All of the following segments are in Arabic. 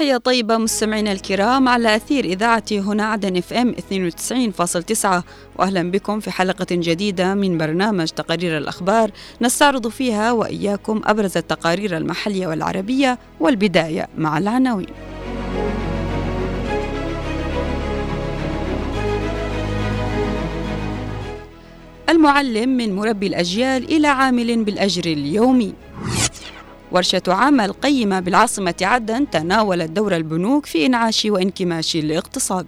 تحية طيبة مستمعينا الكرام على أثير إذاعة هنا عدن إف إم 92.9 وأهلا بكم في حلقة جديدة من برنامج تقارير الأخبار نستعرض فيها وإياكم أبرز التقارير المحلية والعربية والبداية مع العناوين. المعلم من مربي الأجيال إلى عامل بالأجر اليومي. ورشة عمل قيمة بالعاصمة عدن تناولت دور البنوك في إنعاش وانكماش الاقتصاد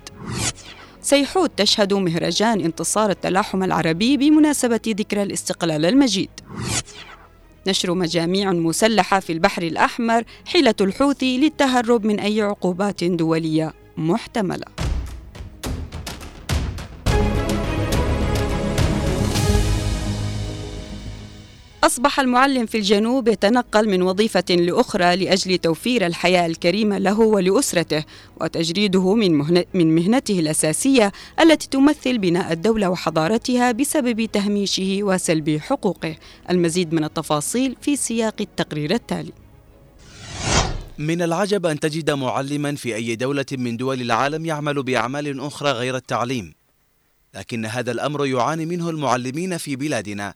سيحود تشهد مهرجان انتصار التلاحم العربي بمناسبة ذكرى الاستقلال المجيد. نشر مجاميع مسلحة في البحر الأحمر حيلة الحوثي للتهرب من أي عقوبات دولية محتملة. أصبح المعلم في الجنوب يتنقل من وظيفة لأخرى لأجل توفير الحياة الكريمة له ولأسرته وتجريده من, من مهنته الأساسية التي تمثل بناء الدولة وحضارتها بسبب تهميشه وسلب حقوقه. المزيد من التفاصيل في سياق التقرير التالي. من العجب أن تجد معلما في أي دولة من دول العالم يعمل بأعمال أخرى غير التعليم لكن هذا الأمر يعاني منه المعلمين في بلادنا.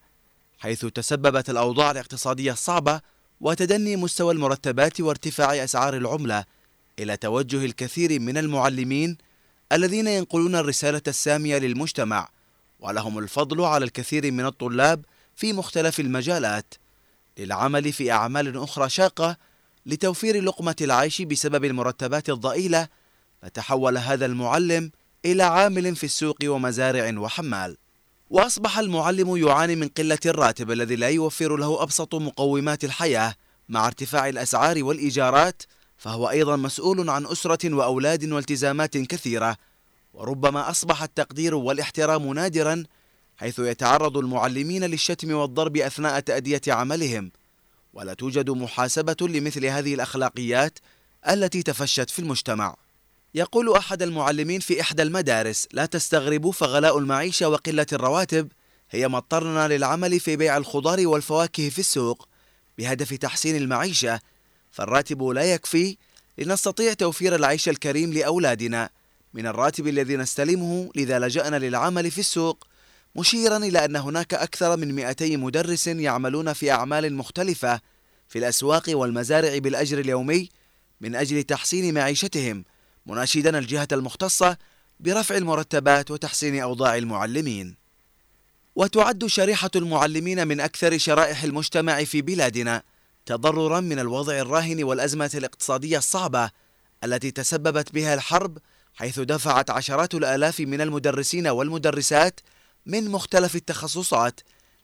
حيث تسببت الأوضاع الاقتصادية الصعبة وتدني مستوى المرتبات وارتفاع أسعار العملة إلى توجه الكثير من المعلمين الذين ينقلون الرسالة السامية للمجتمع ولهم الفضل على الكثير من الطلاب في مختلف المجالات للعمل في أعمال أخرى شاقة لتوفير لقمة العيش بسبب المرتبات الضئيلة فتحول هذا المعلم إلى عامل في السوق ومزارع وحمال. وأصبح المعلم يعاني من قلة الراتب الذي لا يوفر له أبسط مقومات الحياة. مع ارتفاع الأسعار والإيجارات فهو أيضا مسؤول عن أسرة وأولاد والتزامات كثيرة. وربما أصبح التقدير والاحترام نادرا حيث يتعرض المعلمين للشتم والضرب أثناء تأدية عملهم. ولا توجد محاسبة لمثل هذه الأخلاقيات التي تفشت في المجتمع. يقول أحد المعلمين في إحدى المدارس لا تستغربوا فغلاء المعيشة وقلة الرواتب هي ما اضطرنا للعمل في بيع الخضار والفواكه في السوق بهدف تحسين المعيشة فالراتب لا يكفي لنستطيع توفير العيش الكريم لأولادنا. من الراتب الذي نستلمه لذا لجأنا للعمل في السوق مشيرا إلى أن هناك أكثر من 200 مدرس يعملون في أعمال مختلفة في الأسواق والمزارع بالأجر اليومي من أجل تحسين معيشتهم. مناشدا الجهة المختصة برفع المرتبات وتحسين أوضاع المعلمين. وتعد شريحة المعلمين من أكثر شرائح المجتمع في بلادنا تضررا من الوضع الراهن والأزمة الاقتصادية الصعبة التي تسببت بها الحرب حيث دفعت عشرات الآلاف من المدرسين والمدرسات من مختلف التخصصات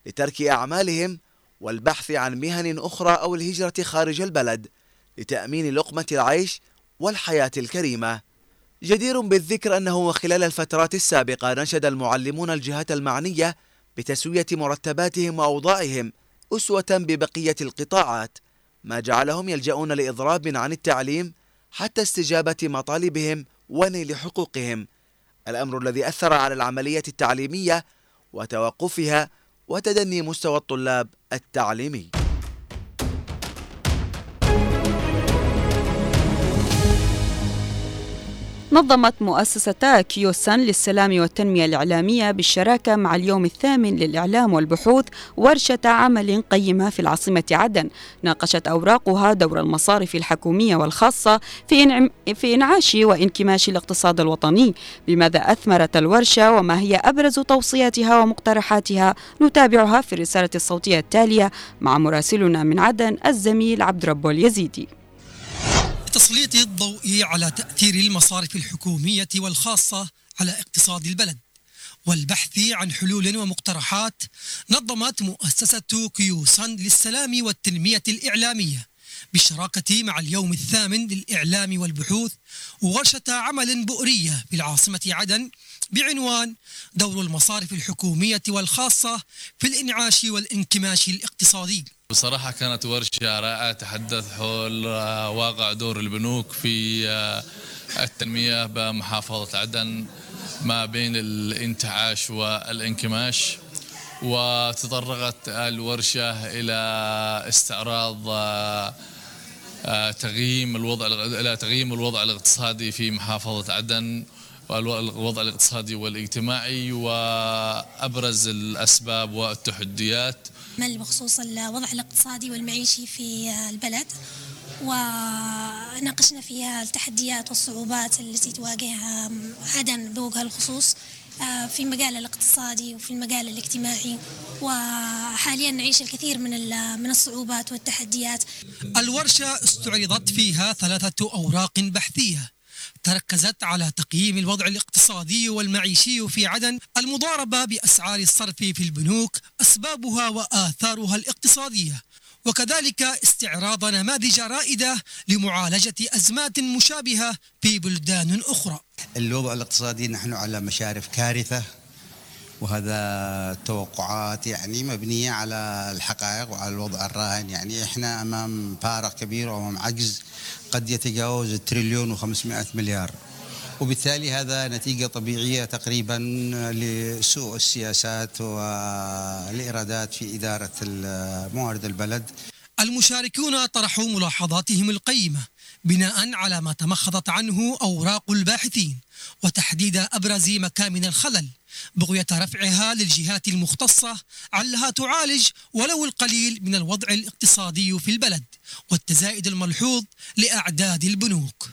لترك أعمالهم والبحث عن مهن أخرى أو الهجرة خارج البلد لتأمين لقمة العيش والحياة الكريمة. جدير بالذكر أنه خلال الفترات السابقة نشد المعلمون الجهات المعنية بتسوية مرتباتهم وأوضاعهم أسوة ببقية القطاعات ما جعلهم يلجؤون لإضراب عن التعليم حتى استجابة مطالبهم ونيل حقوقهم. الأمر الذي أثر على العملية التعليمية وتوقفها وتدني مستوى الطلاب التعليمي. نظمت مؤسستا كيوسان للسلام والتنمية الإعلامية بالشراكة مع اليوم الثامن للإعلام والبحوث ورشة عمل قيمة في العاصمة عدن. ناقشت أوراقها دور المصارف الحكومية والخاصة في, إنعم في إنعاش وإنكماش الاقتصاد الوطني. بماذا أثمرت الورشة وما هي أبرز توصياتها ومقترحاتها؟ نتابعها في الرسالة الصوتية التالية مع مراسلنا من عدن الزميل عبد ربو اليزيدي. تسليط الضوء على تأثير المصارف الحكومية والخاصة على اقتصاد البلد. والبحث عن حلول ومقترحات نظمت مؤسسة كيوسان للسلام والتنمية الإعلامية بالشراكة مع اليوم الثامن للإعلام والبحوث ورشة عمل بؤرية بالعاصمة عدن بعنوان دور المصارف الحكومية والخاصة في الإنعاش والانكماش الاقتصادي. بصراحة كانت ورشة رائعة تحدث حول واقع دور البنوك في التنمية بمحافظة عدن ما بين الانتعاش والانكماش. وتطرقت الورشة إلى استعراض تغييم الوضع إلى تغييم الوضع الاقتصادي في محافظة عدن. والوضع الاقتصادي والاجتماعي وأبرز الأسباب والتحديات. بخصوص الوضع الاقتصادي والمعيشي في البلد وناقشنا فيها التحديات والصعوبات التي تواجهها عدن بوجه الخصوص آه، في المجال الاقتصادي وفي المجال الاجتماعي. وحاليا نعيش الكثير من من الصعوبات والتحديات. الورشة استعرضت فيها ثلاثة أوراق بحثية. تركزت على تقييم الوضع الاقتصادي والمعيشي في عدن المضاربة بأسعار الصرف في البنوك أسبابها وآثارها الاقتصادية. وكذلك استعراض نماذج رائدة لمعالجة أزمات مشابهة في بلدان أخرى. الوضع الاقتصادي نحن على مشارف كارثة. وهذا توقعات يعني مبنية على الحقائق وعلى الوضع الراهن. يعني إحنا أمام فارق كبير وأمام عجز قد يتجاوز التريليون وخمسمائة مليار. وبالتالي هذا نتيجة طبيعية تقريبا لسوء السياسات والإيرادات في إدارة موارد البلد. المشاركون طرحوا ملاحظاتهم القيمة بناء على ما تمخضت عنه أوراق الباحثين وتحديد أبرز مكامن الخلل بغية رفعها للجهات المختصة علها تعالج ولو القليل من الوضع الاقتصادي في البلد والتزايد الملحوظ لأعداد البنوك.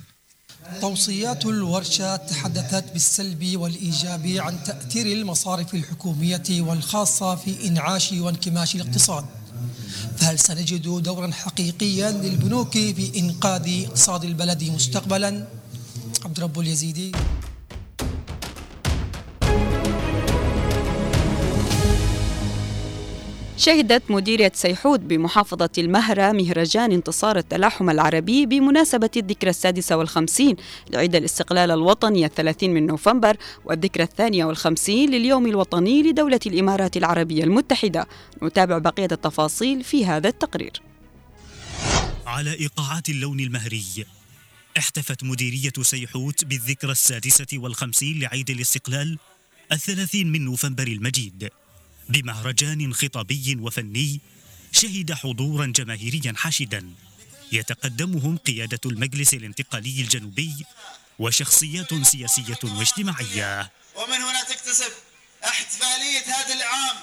توصيات الورشة تحدثت بالسلب والإيجاب عن تأثير المصارف الحكومية والخاصة في إنعاش وانكماش الاقتصاد. فهل سنجد دورا حقيقيا للبنوك في إنقاذ اقتصاد البلد مستقبلا؟ عبد رب اليزيدي. شهدت مديرية سيحود بمحافظة المهرة مهرجان انتصار التلاحم العربي بمناسبة الذكرى السادسة والخمسين لعيد الاستقلال الوطني الثلاثين من نوفمبر والذكرى الثانية والخمسين لليوم الوطني لدولة الإمارات العربية المتحدة. نتابع بقية التفاصيل في هذا التقرير. على إيقاعات اللون المهري احتفت مديرية سيحوت بالذكرى السادسة والخمسين لعيد الاستقلال الثلاثين من نوفمبر المجيد. بمهرجان خطابي وفني شهد حضورا جماهيريا حاشدا. يتقدمهم قيادة المجلس الانتقالي الجنوبي وشخصيات سياسية واجتماعية. ومن هنا تكتسب احتفالية هذا العام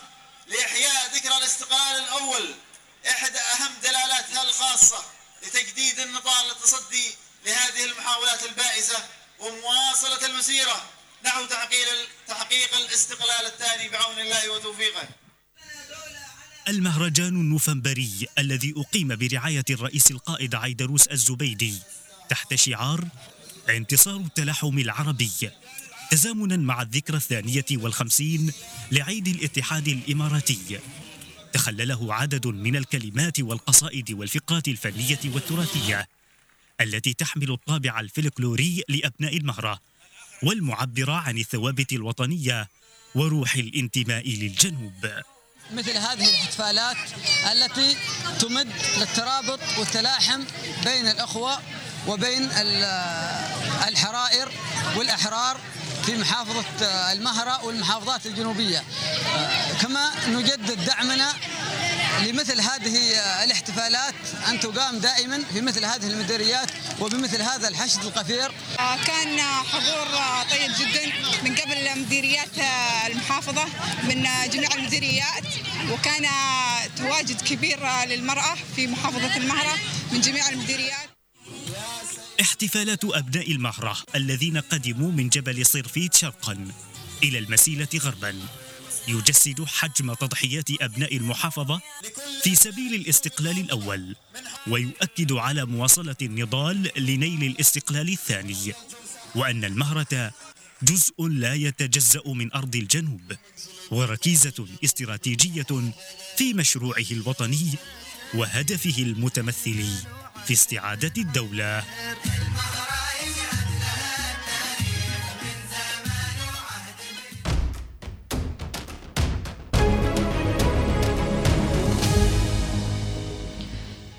لإحياء ذكرى الاستقلال الأول. إحدى أهم دلالاتها الخاصة لتجديد النضال للتصدي لهذه المحاولات البائسة ومواصلة المسيرة. نحو تحقيق تحقيق الاستقلال الثاني بعون الله وتوفيقه. المهرجان النوفمبري الذي أقيم برعاية الرئيس القائد عيدروس الزبيدي تحت شعار انتصار التلاحم العربي تزامنا مع الذكرى الثانية والخمسين لعيد الاتحاد الإماراتي تخلله عدد من الكلمات والقصائد والفقرات الفنية والتراثية التي تحمل الطابع الفلكلوري لأبناء المهرة والمعبرة عن الثوابت الوطنية وروح الانتماء للجنوب. مثل هذه الاحتفالات التي تمد للترابط والتلاحم بين الأخوة وبين الحرائر والأحرار في محافظة المهرة والمحافظات الجنوبية. كما نجدد دعمنا لمثل هذه الاحتفالات أن تقام دائما في مثل هذه المديريات وبمثل هذا الحشد القفير. كان حضور طيب جدا من قبل مديريات المحافظة من جميع المديريات وكان تواجد كبير للمرأة في محافظة المهرة من جميع المديريات. احتفالات أبناء المهرة الذين قدموا من جبل صرفيت شرقا إلى المسيلة غربا. يجسد حجم تضحيات أبناء المحافظة في سبيل الاستقلال الأول ويؤكد على مواصلة النضال لنيل الاستقلال الثاني وأن المهرة جزء لا يتجزأ من أرض الجنوب وركيزة استراتيجية في مشروعه الوطني وهدفه المتمثل في استعادة الدولة.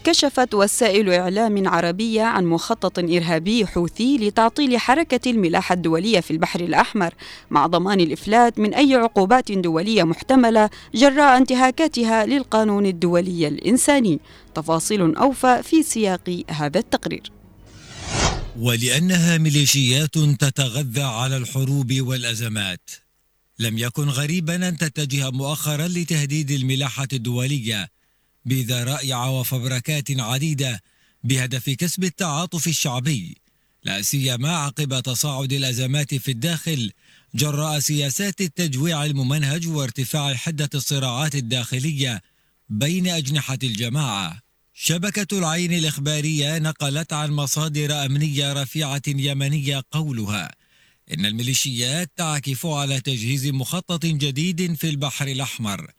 كشفت وسائل إعلام عربية عن مخطط إرهابي حوثي لتعطيل حركة الملاحة الدولية في البحر الأحمر مع ضمان الإفلات من أي عقوبات دولية محتملة جراء انتهاكاتها للقانون الدولي الإنساني. تفاصيل أوفى في سياق هذا التقرير. ولأنها ميليشيات تتغذى على الحروب والأزمات لم يكن غريبا أن تتجه مؤخرا لتهديد الملاحة الدولية بذرائع وفبركات عديدة بهدف كسب التعاطف الشعبي. لا سيما عقب تصاعد الأزمات في الداخل جراء سياسات التجويع الممنهج وارتفاع حدة الصراعات الداخلية بين أجنحة الجماعة. شبكة العين الإخبارية نقلت عن مصادر أمنية رفيعة يمنية قولها. إن الميليشيات تعكف على تجهيز مخطط جديد في البحر الأحمر.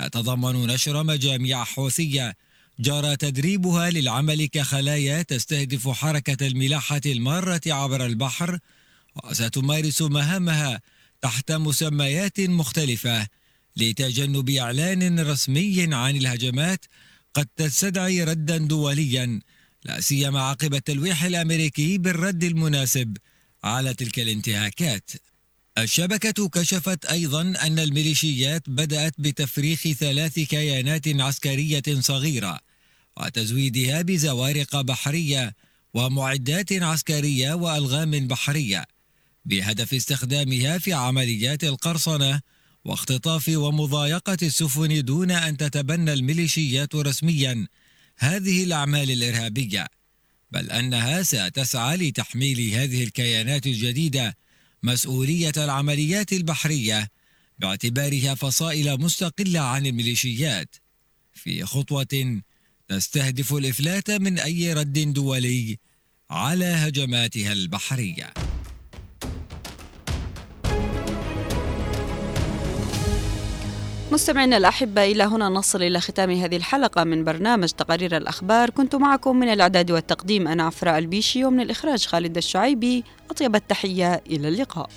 يتضمن نشر مجاميع حوثية جرى تدريبها للعمل كخلايا تستهدف حركة الملاحة المارة عبر البحر وستمارس مهامها تحت مسميات مختلفة لتجنب إعلان رسمي عن الهجمات قد تستدعي ردا دوليا لا سيما عقب التلويح الأمريكي بالرد المناسب على تلك الانتهاكات. الشبكة كشفت أيضا أن الميليشيات بدأت بتفريخ ثلاث كيانات عسكرية صغيرة وتزويدها بزوارق بحرية ومعدات عسكرية وألغام بحرية بهدف استخدامها في عمليات القرصنة واختطاف ومضايقة السفن دون أن تتبنى الميليشيات رسميا هذه الأعمال الإرهابية بل أنها ستسعى لتحميل هذه الكيانات الجديدة مسؤولية العمليات البحرية باعتبارها فصائل مستقلة عن الميليشيات. في خطوة تستهدف الإفلات من أي رد دولي على هجماتها البحرية. مستمعينا الأحبة إلى هنا نصل إلى ختام هذه الحلقة من برنامج تقارير الأخبار. كنت معكم من الإعداد والتقديم أنا عفراء البيشي ومن الإخراج خالد الشعيبي. أطيب التحية إلى اللقاء.